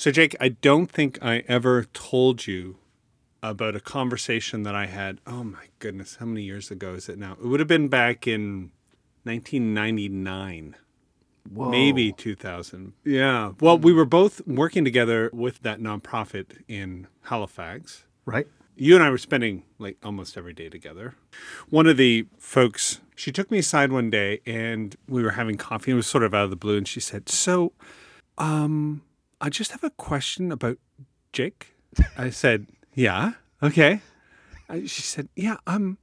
So, Jake, I don't think I ever told you about a conversation that I had. Oh my goodness, how many years ago is it now? It would have been back in 1999. Whoa. Maybe 2000. Yeah. Well, we were both working together with that nonprofit in Halifax. Right? You and I were spending like almost every day together. One of the folks, she took me aside one day and we were having coffee. And it was sort of out of the blue. And she said, So, um, I just have a question about Jake. I said, Yeah, okay. I, she said, Yeah, I'm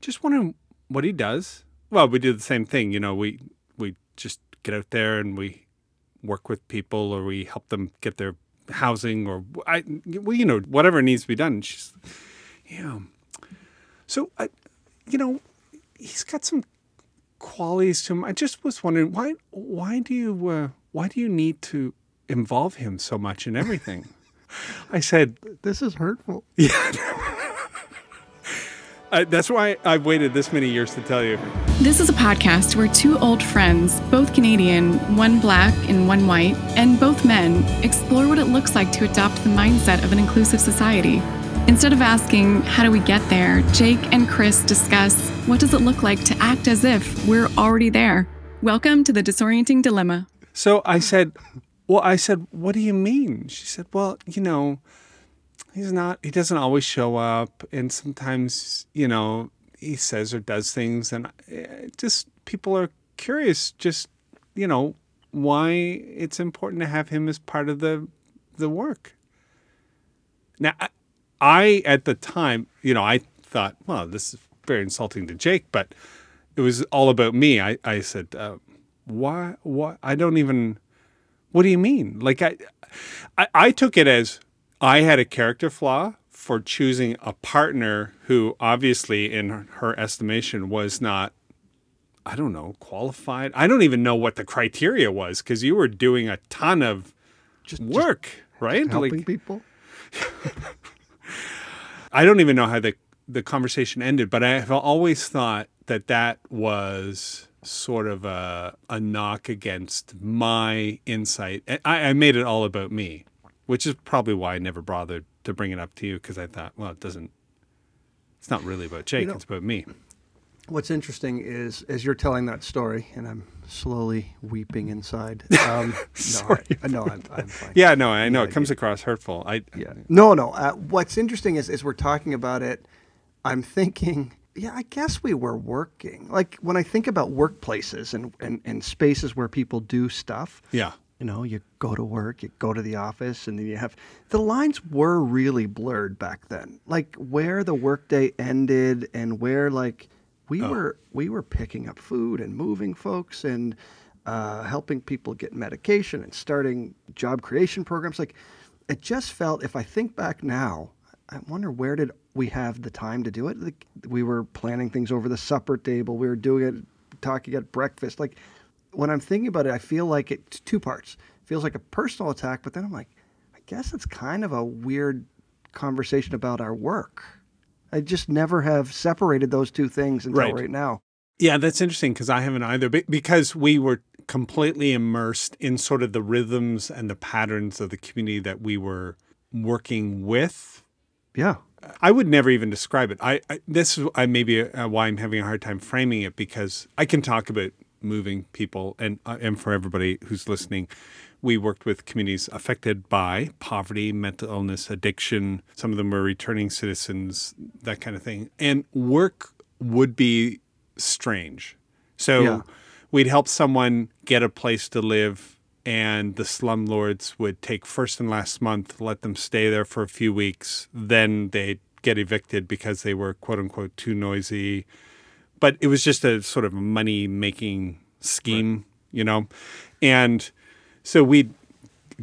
just wondering what he does. Well, we do the same thing. You know, we, we just get out there and we work with people or we help them get their housing or I, well, you know, whatever needs to be done. She's, yeah. So, I, you know, he's got some qualities to him. I just was wondering why, why do you, uh, why do you need to involve him so much in everything? I said, This is hurtful. uh, that's why I've waited this many years to tell you. This is a podcast where two old friends, both Canadian, one black and one white, and both men, explore what it looks like to adopt the mindset of an inclusive society. Instead of asking, how do we get there, Jake and Chris discuss, what does it look like to act as if we're already there? Welcome to the Disorienting Dilemma. So I said, Well, I said, What do you mean? She said, Well, you know, he's not, he doesn't always show up. And sometimes, you know, he says or does things. And eh, just people are curious, just, you know, why it's important to have him as part of the, the work. Now, I, at the time, you know, I thought, well, this is very insulting to Jake, but it was all about me. I, I said, uh, why, why, I don't even, what do you mean? Like I, I, I took it as I had a character flaw for choosing a partner who obviously in her estimation was not I don't know, qualified. I don't even know what the criteria was because you were doing a ton of Just work, right? helping Like, people. I don't even know how the the conversation ended, but I have always thought that that was sort of a a knock against my insight. I, I made it all about me, which is probably why I never bothered to bring it up to you because I thought, well, it doesn't. It's not really about Jake. know- it's about me. What's interesting is as you're telling that story, and I'm slowly weeping inside. Um, Sorry. No, I, no, I'm, I'm fine. Yeah, no, I know it comes across hurtful. I Yeah. No, no. Uh, what's interesting is, as we're talking about it, I'm thinking, yeah, I guess we were working. Like when I think about workplaces and, and, and spaces where people do stuff, yeah. you know, you go to work, you go to the office, and then you have the lines were really blurred back then. Like where the workday ended and where like we were we were picking up food and moving folks and uh, helping people get medication and starting job creation programs. Like it just felt. If I think back now, I wonder where did we have the time to do it? Like we were planning things over the supper table. We were doing it, talking at breakfast. Like when I'm thinking about it, I feel like it's two parts. It feels like a personal attack, but then I'm like, I guess it's kind of a weird conversation about our work. I just never have separated those two things until Right. right, now. Yeah, that's interesting because I haven't either. Because we were completely immersed in sort of the rhythms and the patterns of the community that we were working with. Yeah. I would never even describe it. I, I this is I maybe uh, why I'm having a hard time framing it because I can talk about moving people and uh, and for everybody who's listening, we worked with communities affected by poverty, mental illness, addiction. Some of them were returning citizens, that kind of thing. And work would be strange. So Yeah. we'd help someone get a place to live and the slumlords would take first and last month, let them stay there for a few weeks, then they'd get evicted because they were quote unquote too noisy. But it was just a sort of money making scheme, you know? And so we'd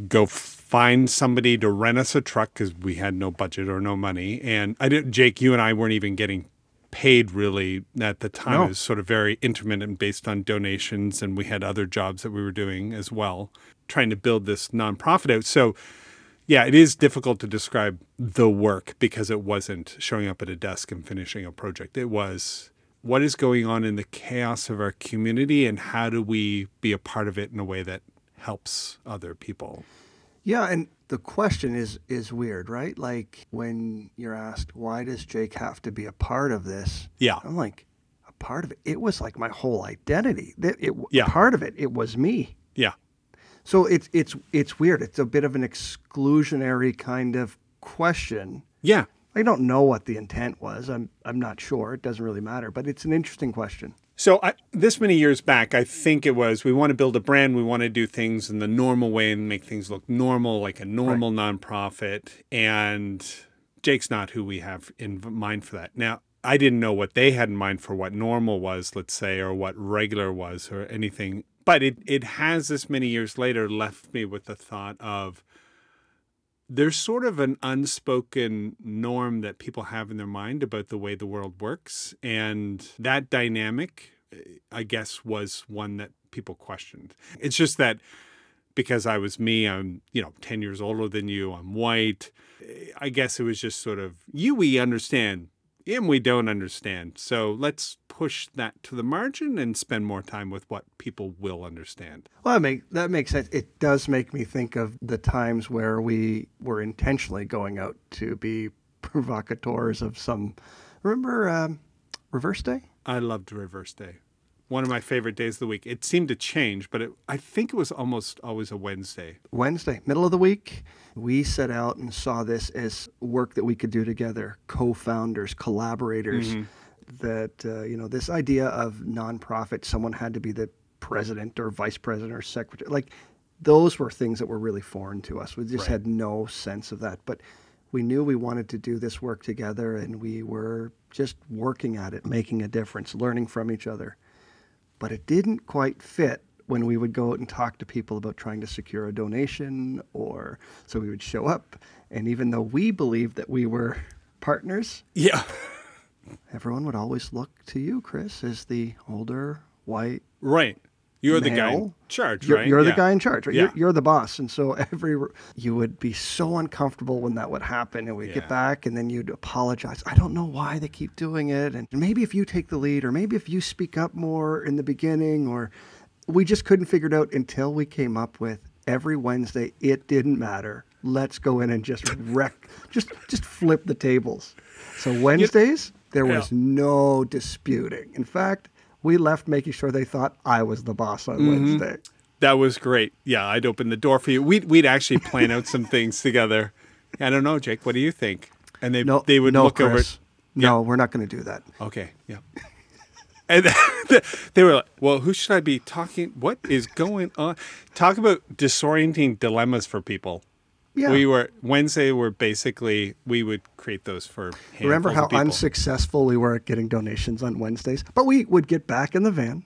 go find somebody to rent us a truck because we had no budget or no money. And I didn't, Jake, you and I weren't even getting paid really at the time. No. It was sort of very intermittent based on donations. And we had other jobs that we were doing as well, trying to build this nonprofit out. So, yeah, it is difficult to describe the work because it wasn't showing up at a desk and finishing a project. It was what is going on in the chaos of our community and how do we be a part of it in a way that helps other people. Yeah, and the question is is weird, right? Like when you're asked, why does Jake have to be a part of this? Yeah. I'm like, a part of it. It was like my whole identity. It, it Yeah. part of it. It was me. Yeah. So it's it's it's weird. It's a bit of an exclusionary kind of question. Yeah. I don't know what the intent was. I'm I'm not sure. It doesn't really matter, but it's an interesting question. So I, this many years back, I think it was we want to build a brand. We want to do things in the normal way and make things look normal, like a normal nonprofit. And Jake's not who we have in mind for that. Now, I didn't know what they had in mind for what normal was, let's say, or what regular was, or anything. But it it has this many years later left me with the thought of there's sort of an unspoken norm that people have in their mind about the way the world works. And that dynamic, eh, I guess, was one that people questioned. It's just that because I was me, I'm, you know, 10 years older than you, I'm white. eh, I guess it was just sort of you, we understand, and we don't understand. So let's push that to the margin and spend more time with what people will understand. Well, that, make, that makes sense. It does make me think of the times where we were intentionally going out to be provocateurs of some. Remember um, Reverse Day? I loved Reverse Day. One of my favorite days of the week. It seemed to change, but it, I think it was almost always a Wednesday. Wednesday, middle of the week, we set out and saw this as work that we could do together, co-founders, collaborators. That uh, you know, this idea of nonprofit, someone had to be the president or vice president or secretary. Like those were things that were really foreign to us. We just Right. had no sense of that. But we knew we wanted to do this work together, and we were just working at it, making a difference, learning from each other but it didn't quite fit when we would go out and talk to people about trying to secure a donation or so we would show up and even though we believed that we were partners Yeah. everyone would always look to you chris as the older white Right. You're the guy in charge, you're, right? you're the guy in charge right Yeah. you're, you're the boss and so every you would be so uncomfortable when that would happen and we'd Yeah. get back and then you'd apologize i don't know why they keep doing it and maybe if you take the lead or maybe if you speak up more in the beginning or we just couldn't figure it out until we came up with every wednesday it didn't matter let's go in and just wreck just just flip the tables so wednesdays there Yeah. was no disputing in fact we left making sure they thought i was the boss on Mm-hmm. wednesday That was great. Yeah, I'd open the door for you. We'd, we'd actually plan out some things together. I don't know, Jake. What do you think? And they No, they would no, look over. Chris. it. No, we're not going to do that. Okay. Yeah. And they were like, "Well, who should I be talking? What is going on? Talk about disorienting dilemmas for people." Yeah. We were Wednesday. Were basically we would create those for. Remember how unsuccessful we were at getting donations on Wednesdays? But we would get back in the van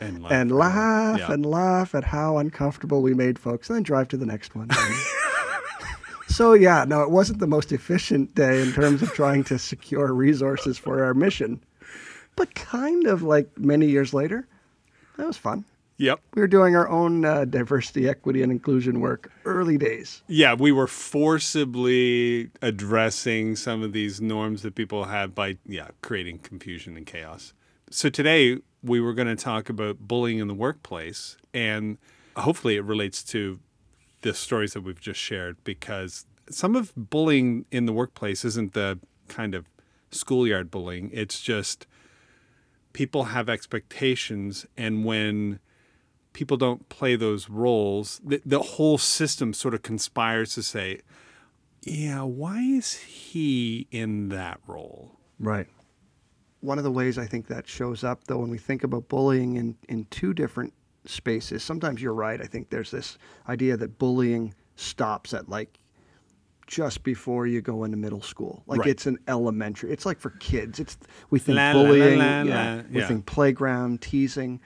and laugh. and laugh Yeah. and laugh at how uncomfortable we made folks, and then drive to the next one. so yeah, no, it wasn't the most efficient day in terms of trying to secure resources for our mission, but kind of like many years later, that was fun. Yep. We were doing our own uh, diversity, equity, and inclusion work early days. Yeah, we were forcibly addressing some of these norms that people have by yeah, creating confusion and chaos. So today we were going to talk about bullying in the workplace and hopefully it relates to the stories that we've just shared because some of bullying in the workplace isn't the kind of schoolyard bullying. It's just people have expectations and when people don't play those roles, the, the whole system sort of conspires to say, yeah, why is he in that role? Right. One of the ways I think that shows up, though, when we think about bullying in, in two different spaces, sometimes you're right. I think there's this idea that bullying stops at like just before you go into middle school. Like Right. it's an elementary. It's like for kids. It's we think La, la, la, bullying, la, yeah, la. we Yeah. think playground teasing,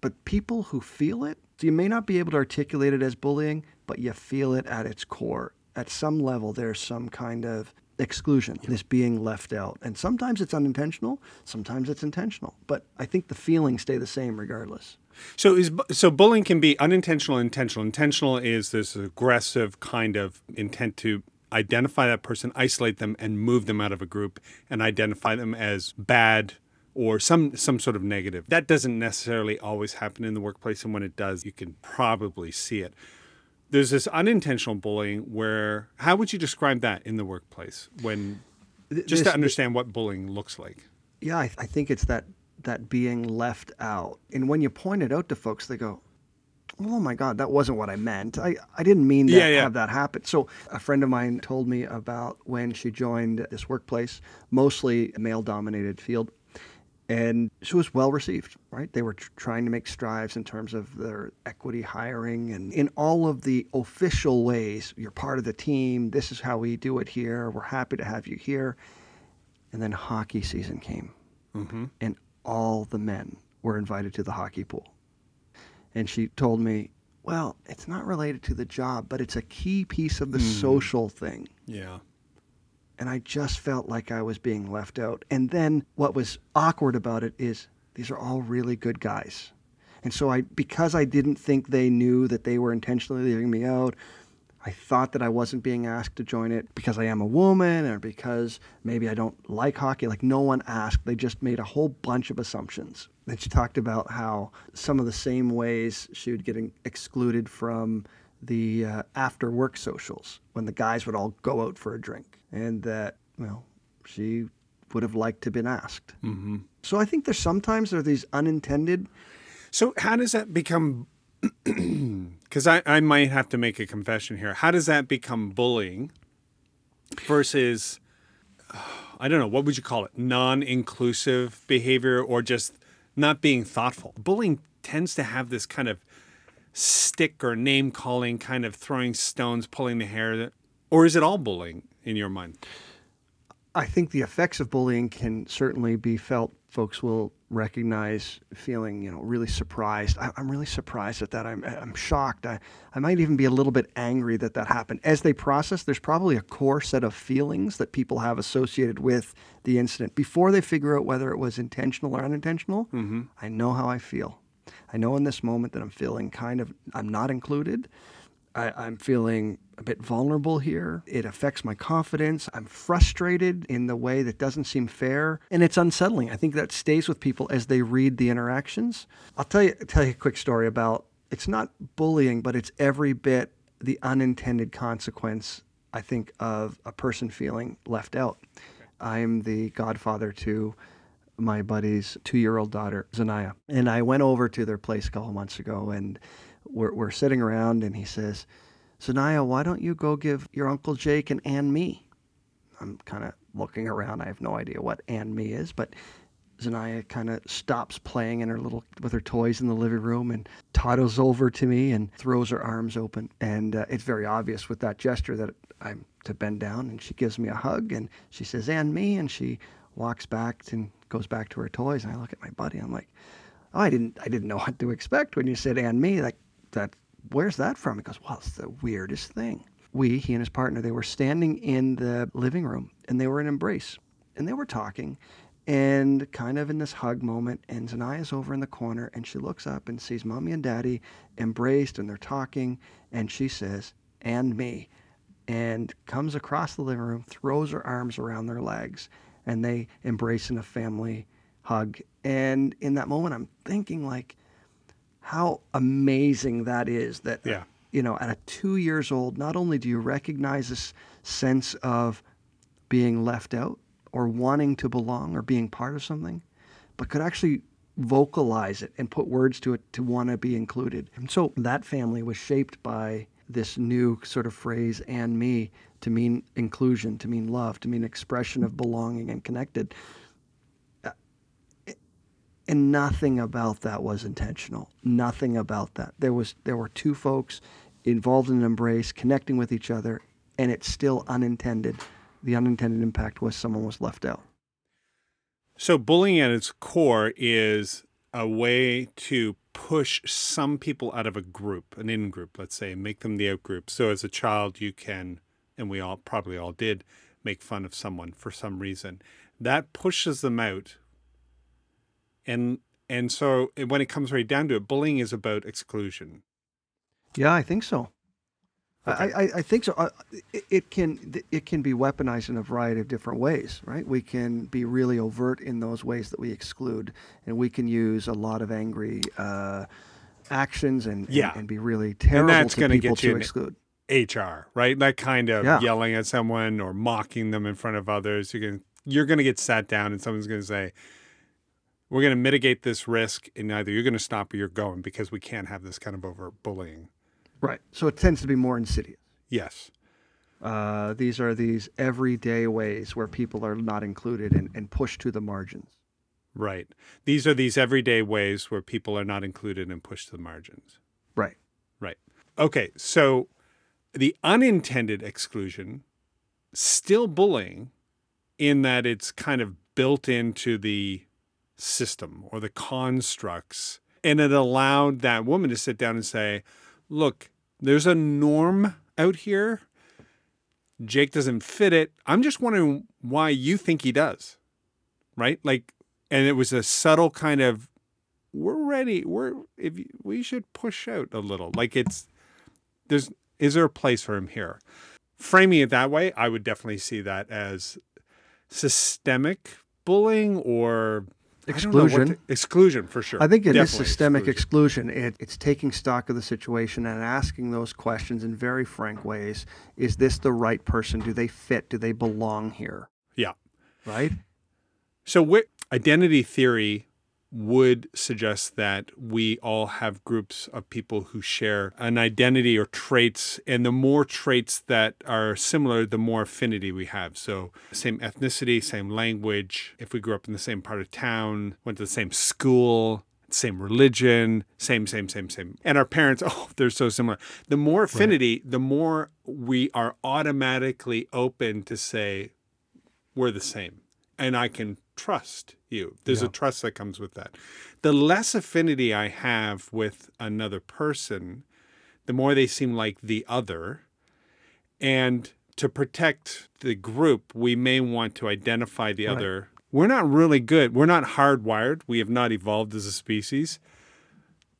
but people who feel it, you may not be able to articulate it as bullying, but you feel it at its core. At some level, there's some kind of exclusion, this being left out. And sometimes it's unintentional, sometimes it's intentional. But I think the feelings stay the same regardless. So is so bullying can be unintentional, intentional. Intentional is this aggressive kind of intent to identify that person, isolate them, and move them out of a group, and identify them as bad or some some sort of negative. That doesn't necessarily always happen in the workplace, and when it does, you can probably see it. there's this unintentional bullying where how would you describe that in the workplace when just this- to understand what bullying looks like? Yeah, I, I think it's that that being left out. And when you point it out to folks, they go, "Oh my God, that wasn't what I meant. I, I didn't mean to Yeah, yeah. have that happen." So a friend of mine told me about when she joined this workplace, mostly male-dominated field, and she was well received. Right, they were tr- trying to make strides in terms of their equity hiring and in all of the official ways. You're part of the team. This is how we do it here. We're happy to have you here. And then hockey season came, mm-hmm. and all the men were invited to the hockey pool. And she told me, Well, it's not related to the job, but it's a key piece of the mm. social thing. Yeah. And I just felt like I was being left out. And then what was awkward about it is these are all really good guys. And so I because I didn't think they knew that they were intentionally leaving me out, I thought that I wasn't being asked to join it because I am a woman or because maybe I don't like hockey. Like no one asked. They just made a whole bunch of assumptions. Then she talked about how some of the same ways she would get excluded from the uh, after work socials when the guys would all go out for a drink and that, well, she would have liked to been asked. Mm-hmm. So I think there's sometimes there are these unintended So how does that become? Because I, I might have to make a confession here. How does that become bullying versus, I don't know, what would you call it? Non inclusive behavior or just not being thoughtful? Bullying tends to have this kind of stick or name calling, kind of throwing stones, pulling the hair. Or is it all bullying in your mind? I think the effects of bullying can certainly be felt. Folks will recognize feeling, you know, really surprised. I, I'm really surprised at that. I'm, I'm shocked. I, I might even be a little bit angry that that happened. As they process, there's probably a core set of feelings that people have associated with the incident before they figure out whether it was intentional or unintentional. Mm-hmm. I know how I feel. I know in this moment that I'm feeling kind of, I'm not included. I, I'm feeling a bit vulnerable here. It affects my confidence. I'm frustrated in the way that doesn't seem fair, and it's unsettling. I think that stays with people as they read the interactions. I'll tell you tell you a quick story about. It's not bullying, but it's every bit the unintended consequence. I think of a person feeling left out. I'm the godfather to my buddy's two-year-old daughter Zanaya, and I went over to their place a couple months ago, and we're, we're sitting around, and he says, "Zanaya, why don't you go give your uncle Jake and Ann me?" I'm kind of looking around. I have no idea what Ann me is, but Zanaya kind of stops playing in her little with her toys in the living room and toddles over to me and throws her arms open. And uh, it's very obvious with that gesture that I'm to bend down. And she gives me a hug and she says, "And me," and she walks back and goes back to her toys. And I look at my buddy. I'm like, "Oh, I didn't, I didn't know what to expect when you said "and me." Like that, where's that from? He goes, "Well, it's the weirdest thing." We, he and his partner, they were standing in the living room and they were in embrace and they were talking and kind of in this hug moment. And Zanaya's over in the corner and she looks up and sees mommy and daddy embraced and they're talking. And she says, and me. And comes across the living room, throws her arms around their legs, and they embrace in a family hug. And in that moment, I'm thinking, like, how amazing that is that Yeah. you know at a two years old not only do you recognize this sense of being left out or wanting to belong or being part of something but could actually vocalize it and put words to it to want to be included and so that family was shaped by this new sort of phrase and me to mean inclusion to mean love to mean expression of belonging and connected and nothing about that was intentional nothing about that there was there were two folks involved in an embrace connecting with each other and it's still unintended the unintended impact was someone was left out So bullying at its core is a way to push some people out of a group, an in group, let's say, make them the out group. So as a child, you can, and we all probably all did, make fun of someone for some reason. That pushes them out. And and so when it comes right down to it, bullying is about exclusion. yeah i think so Okay. I, I, I think so. Uh, it, it can it can be weaponized in a variety of different ways, right? We can be really overt in those ways that we exclude, and we can use a lot of angry uh, actions and, and- Yeah. and, be really terrible and that's to gonna people get you to exclude. HR, right? That kind of Yeah. yelling at someone or mocking them in front of others. You're gonna you're gonna get sat down, and someone's gonna say, "We're gonna mitigate this risk, and either you're gonna stop or you're going because we can't have this kind of over bullying." Right. So it tends to be more insidious. Yes, Uh, these are these everyday ways where people are not included and, and pushed to the margins. right. These are these everyday ways where people are not included and pushed to the margins. Right. Right. Okay. So the unintended exclusion, still bullying, in that it's kind of built into the system or the constructs. And it allowed that woman to sit down and say, look, there's a norm out here. Jake doesn't fit it. I'm just wondering why you think he does. Right? Like, and it was a subtle kind of, we're ready. We're, if we should push out a little. Like it's, there's, is there a place for him here? Framing it that way, I would definitely see that as systemic bullying or I don't know what Exclusion. to- exclusion for sure. I think it is Definitely systemic exclusion. It, it's taking stock of the situation and asking those questions in very frank ways. Is this the right person? Do they fit? Do they belong here? Yeah. Right? So identity theory would suggest that we all have groups of people who share an identity or traits, and the more traits that are similar, the more affinity we have. So same ethnicity, same language. If we grew up in the same part of town, went to the same school. Same religion, same, same, same, same. And our parents, oh, they're so similar. The more affinity, the more we are automatically open to say, we're the same and I can trust you. There's a trust that comes with that. The less affinity I have with another person, the more they seem like the other. And to protect the group, we may want to identify the other. We're not really good. We're not hardwired. We have not evolved as a species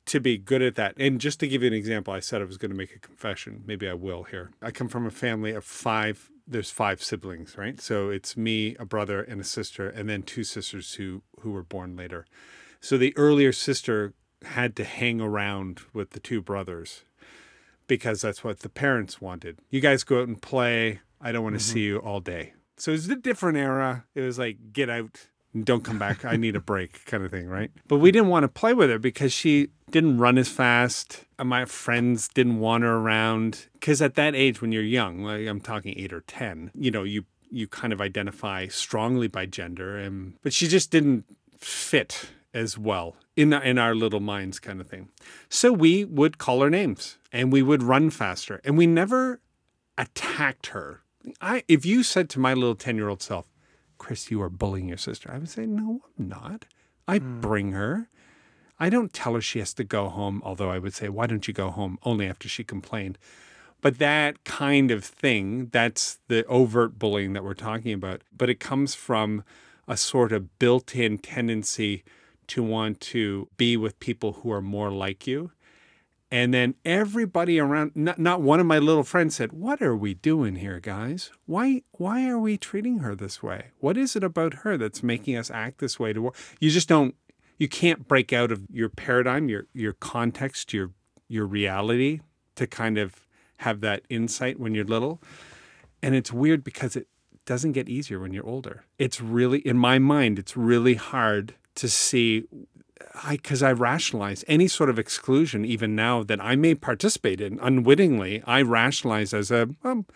to be good at that. And just to give you an example, I said I was going to make a confession. Maybe I will here. I come from a family of five. There's five siblings, right? So it's me, a brother, and a sister, and then two sisters who who were born later. So the earlier sister had to hang around with the two brothers because that's what the parents wanted. You guys go out and play. I don't want to mm-hmm. see you all day. So it's a different era. It was like get out don't come back. I need a break kind of thing, right? But we didn't want to play with her because she didn't run as fast. And my friends didn't want her around because at that age when you're young, like I'm talking 8 or 10, you know, you you kind of identify strongly by gender and but she just didn't fit as well in in our little minds kind of thing. So we would call her names and we would run faster and we never attacked her. I if you said to my little 10-year-old self, "Chris, you are bullying your sister." I would say, "No, I'm not. I hmm. bring her. I don't tell her she has to go home, although I would say, "Why don't you go home?" only after she complained. But that kind of thing, that's the overt bullying that we're talking about. But it comes from a sort of built in tendency to want to be with people who are more like you. And then everybody around, not, not one of my little friends said, What are we doing here, guys? Why, why are we treating her this way? What is it about her that's making us act this way? To You just don't, you can't break out of your paradigm, your, your context, your, your reality to kind of have that insight when you're little. And it's weird because it doesn't get easier when you're older. It's really, in my mind, it's really hard to see because I rationalize any sort of exclusion, even now that I may participate in unwittingly, I rationalize as a um,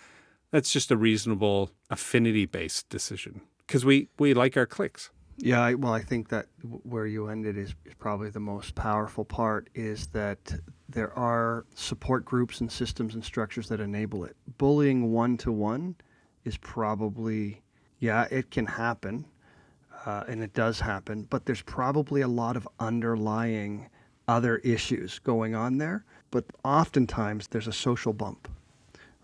that's just a reasonable affinity based decision because we we like our clicks. Yeah, I, well, I think that where you ended is probably the most powerful part is that there are support groups and systems and structures that enable it. Bullying one to one is probably, yeah, it can happen, uh, and it does happen, but there's probably a lot of underlying other issues going on there. But oftentimes there's a social bump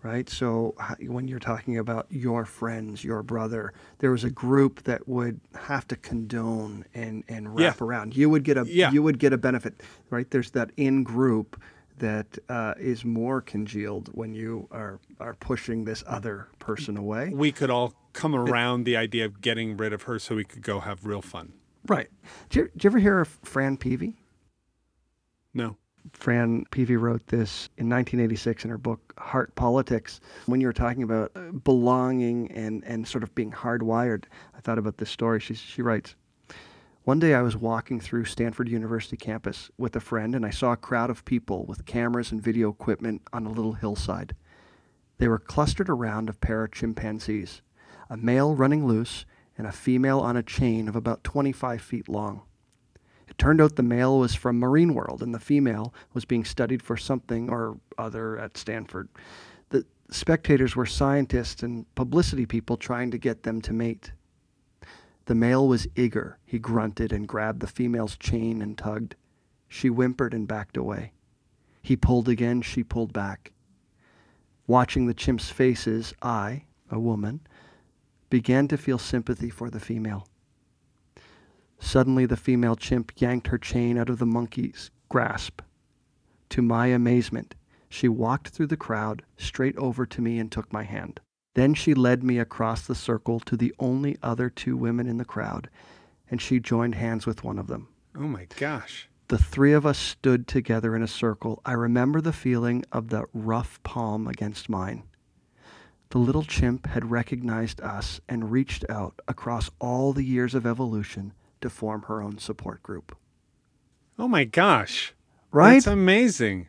right? So when you're talking about your friends, your brother, there was a group that would have to condone and, and wrap Yeah. around. You would get a Yeah. you would get a benefit, right? There's that in group that uh, is more congealed when you are are pushing this other person away. We could all come around the idea of getting rid of her so we could go have real fun. Right. Did you, did you ever hear of Fran Peavey? No. Fran Peavey wrote this in 1986 in her book Heart Politics. When you were talking about uh, belonging and, and sort of being hardwired, I thought about this story. She, she writes One day I was walking through Stanford University campus with a friend, and I saw a crowd of people with cameras and video equipment on a little hillside. They were clustered around a pair of chimpanzees, a male running loose and a female on a chain of about 25 feet long. It turned out the male was from Marine World and the female was being studied for something or other at Stanford. The spectators were scientists and publicity people trying to get them to mate. The male was eager. He grunted and grabbed the female's chain and tugged. She whimpered and backed away. He pulled again, she pulled back. Watching the chimps' faces, I, a woman, began to feel sympathy for the female. Suddenly, the female chimp yanked her chain out of the monkey's grasp. To my amazement, she walked through the crowd straight over to me and took my hand. Then she led me across the circle to the only other two women in the crowd, and she joined hands with one of them. Oh my gosh. The three of us stood together in a circle. I remember the feeling of the rough palm against mine. The little chimp had recognized us and reached out across all the years of evolution to form her own support group. Oh my gosh. Right? That's amazing.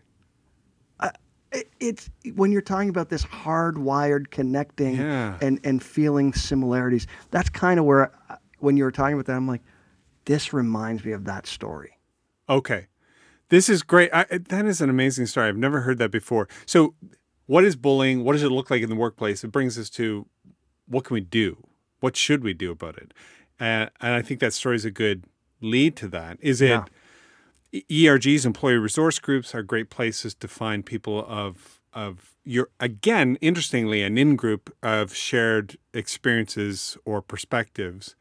It- It's when you're talking about this hardwired connecting Yeah. and, and feeling similarities. That's kind of where, uh, when you were talking about that, I'm like, this reminds me of that story. Okay. This is great. I, that is an amazing story. I've never heard that before. So, what is bullying? What does it look like in the workplace? It brings us to what can we do? What should we do about it? Uh, and I think that story is a good lead to that. Is it Yeah. ERGs, employee resource groups, are great places to find people of of your again, interestingly, an in group of shared experiences or perspectives,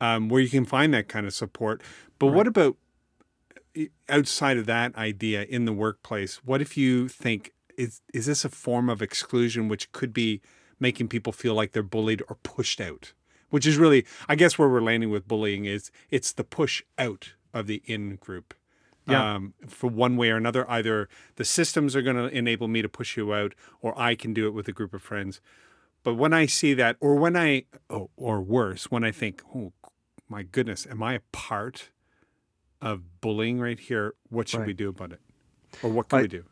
um, where you can find that kind of support. But what about outside of that idea in the workplace, what if you think is is this a form of exclusion which could be making people feel like they're bullied or pushed out? Which is really, I guess, where we're landing with bullying is it's the push out of the in group. Yeah. Um, for one way or another, either the systems are going to enable me to push you out, or I can do it with a group of friends. But when I see that, or when I, oh, or worse, when I think, oh my goodness, am I a part of bullying right here? What should Right. we do about it? Or what can I- we do?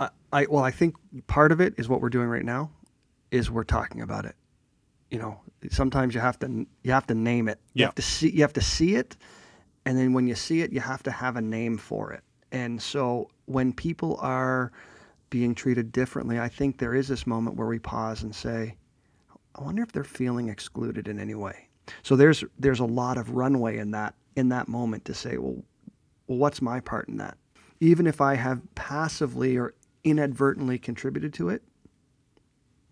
I, I well, I think part of it is what we're doing right now, is we're talking about it. You know, sometimes you have to you have to name it. You Yeah. have to see you have to see it, and then when you see it, you have to have a name for it. And so when people are being treated differently, I think there is this moment where we pause and say, I wonder if they're feeling excluded in any way. So there's there's a lot of runway in that in that moment to say, well, well, what's my part in that? Even if I have passively or inadvertently contributed to it,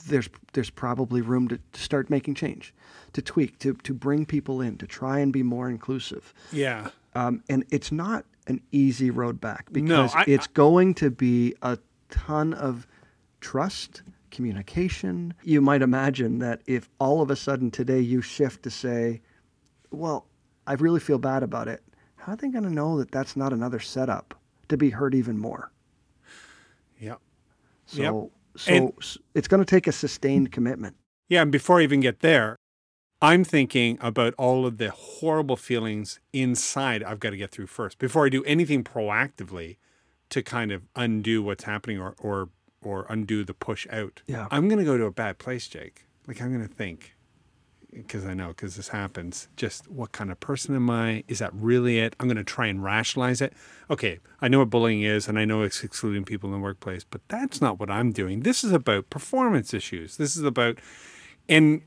there's there's probably room to, to start making change, to tweak, to to bring people in, to try and be more inclusive. Yeah. Um, and it's not an easy road back No, because I- it's going to be a ton of trust, communication. You might imagine that if all of a sudden today you shift to say, well, I really feel bad about it, how are they going to know that that's not another setup to be hurt even more? Yeah. So, Yep. So And- it's going to take a sustained commitment. Yeah, and before I even get there, I'm thinking about all of the horrible feelings inside I've got to get through first before I do anything proactively to kind of undo what's happening or or or undo the push out. Yeah. I'm going to go to a bad place, Jake. Like I'm going to think because I know because this happens. Just what kind of person am I? Is that really it? I'm going to try and rationalize it. Okay, I know what bullying is, and I know it's excluding people in the workplace, but that's not what I'm doing. This is about performance issues. This is about, and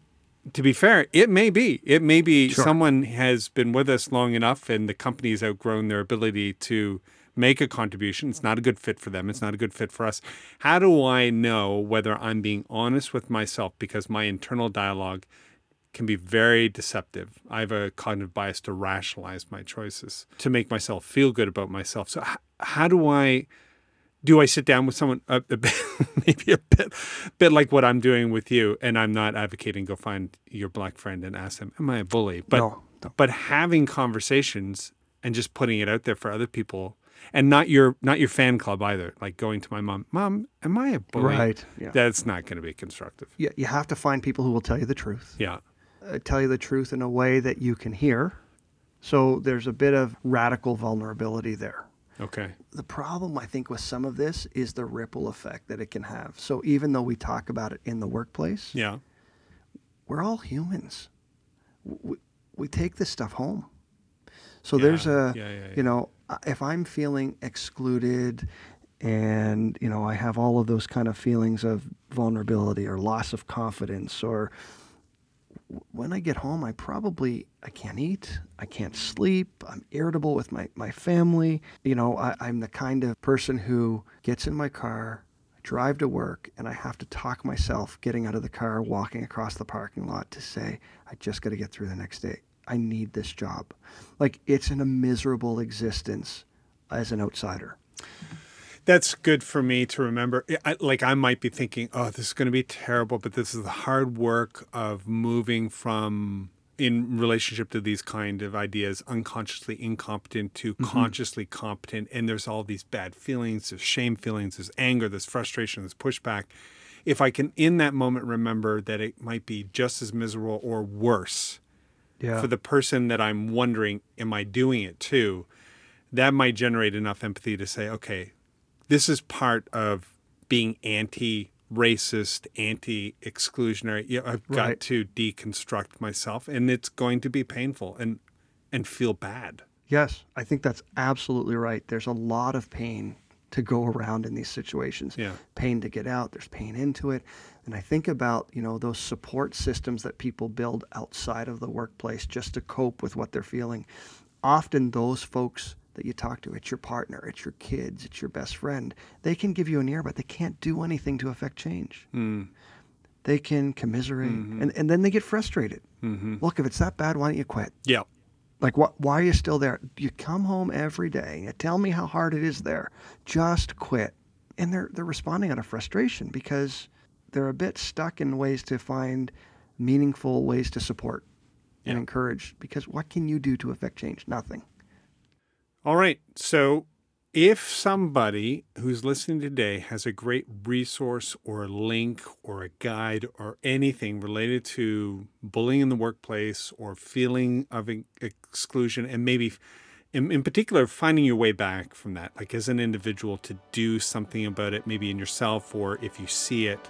to be fair, it may be. It may be Sure. someone has been with us long enough, and the company has outgrown their ability to make a contribution. It's not a good fit for them. It's not a good fit for us. How do I know whether I'm being honest with myself because my internal dialogue can be very deceptive. I have a cognitive bias to rationalize my choices, to make myself feel good about myself. So, h- how do I? Do I sit down with someone a, a bit, maybe a bit, bit like what I'm doing with you, and I'm not advocating go find your black friend and ask them, "Am I a bully?" But No, no. but having conversations and just putting it out there for other people and not your not your fan club either. Like going to my mom, mom, am I a bully? Right, yeah. That's not going to be constructive. Yeah, you have to find people who will tell you the truth. Yeah. Uh, tell you the truth in a way that you can hear. So there's a bit of radical vulnerability there. Okay. The problem, I think, with some of this is the ripple effect that it can have. So even though we talk about it in the workplace, Yeah. we're all humans. We, we take this stuff home. So there's a, yeah, yeah, yeah. you know, if I'm feeling excluded and, you know, I have all of those kind of feelings of vulnerability or loss of confidence or when I get home, I probably, I can't eat, I can't sleep, I'm irritable with my, my family. You know, I, I'm the kind of person who gets in my car, drive to work, and I have to talk myself getting out of the car, walking across the parking lot to say, I just got to get through the next day. I need this job. Like it's in a miserable existence as an outsider. That's good for me to remember. I, like I might be thinking, oh, this is going to be terrible, but this is the hard work of moving from in relationship to these kind of ideas unconsciously incompetent to mm-hmm. consciously competent and there's all these bad feelings there's shame feelings there's anger there's frustration there's pushback if i can in that moment remember that it might be just as miserable or worse Yeah. for the person that I'm wondering, am I doing it too? That might generate enough empathy to say, okay, this is part of being anti racist, anti exclusionary. Yeah, I've got Right. to deconstruct myself and it's going to be painful and and feel bad. Yes, I think that's absolutely right. There's a lot of pain to go around in these situations. Yeah. Pain to get out, there's pain into it. And I think about, you know, those support systems that people build outside of the workplace just to cope with what they're feeling. Often those folks that you talk to, it's your partner, it's your kids, it's your best friend. They can give you an ear, but they can't do anything to affect change. Hmm. They can commiserate mm-hmm. and, and then they get frustrated. Mm-hmm. Look, if it's that bad, why don't you quit? Yeah. Like, what? Why are you still there? You come home every day. You tell me how hard it is there. Just quit. And they're they're responding out of frustration because they're a bit stuck in ways to find meaningful ways to support and encourage. Because what can you do to affect change? Nothing. All right. So if somebody who's listening today has a great resource or a link or a guide or anything related to bullying in the workplace or feeling of exclusion and maybe in, in particular finding your way back from that like as an individual to do something about it maybe in yourself or if you see it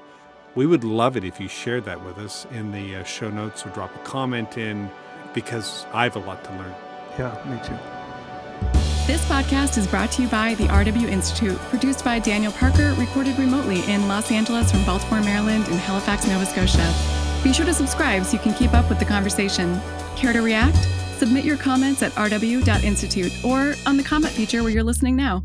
we would love it if you shared that with us in the uh, show notes or drop a comment in because i have a lot to learn Yeah, me too. This podcast is brought to you by the RW Institute, produced by Daniel Parker, recorded remotely in Los Angeles from Baltimore, Maryland, and Halifax, Nova Scotia. Be sure to subscribe so you can keep up with the conversation. Care to react? Submit your comments at rw.institute or on the comment feature where you're listening now.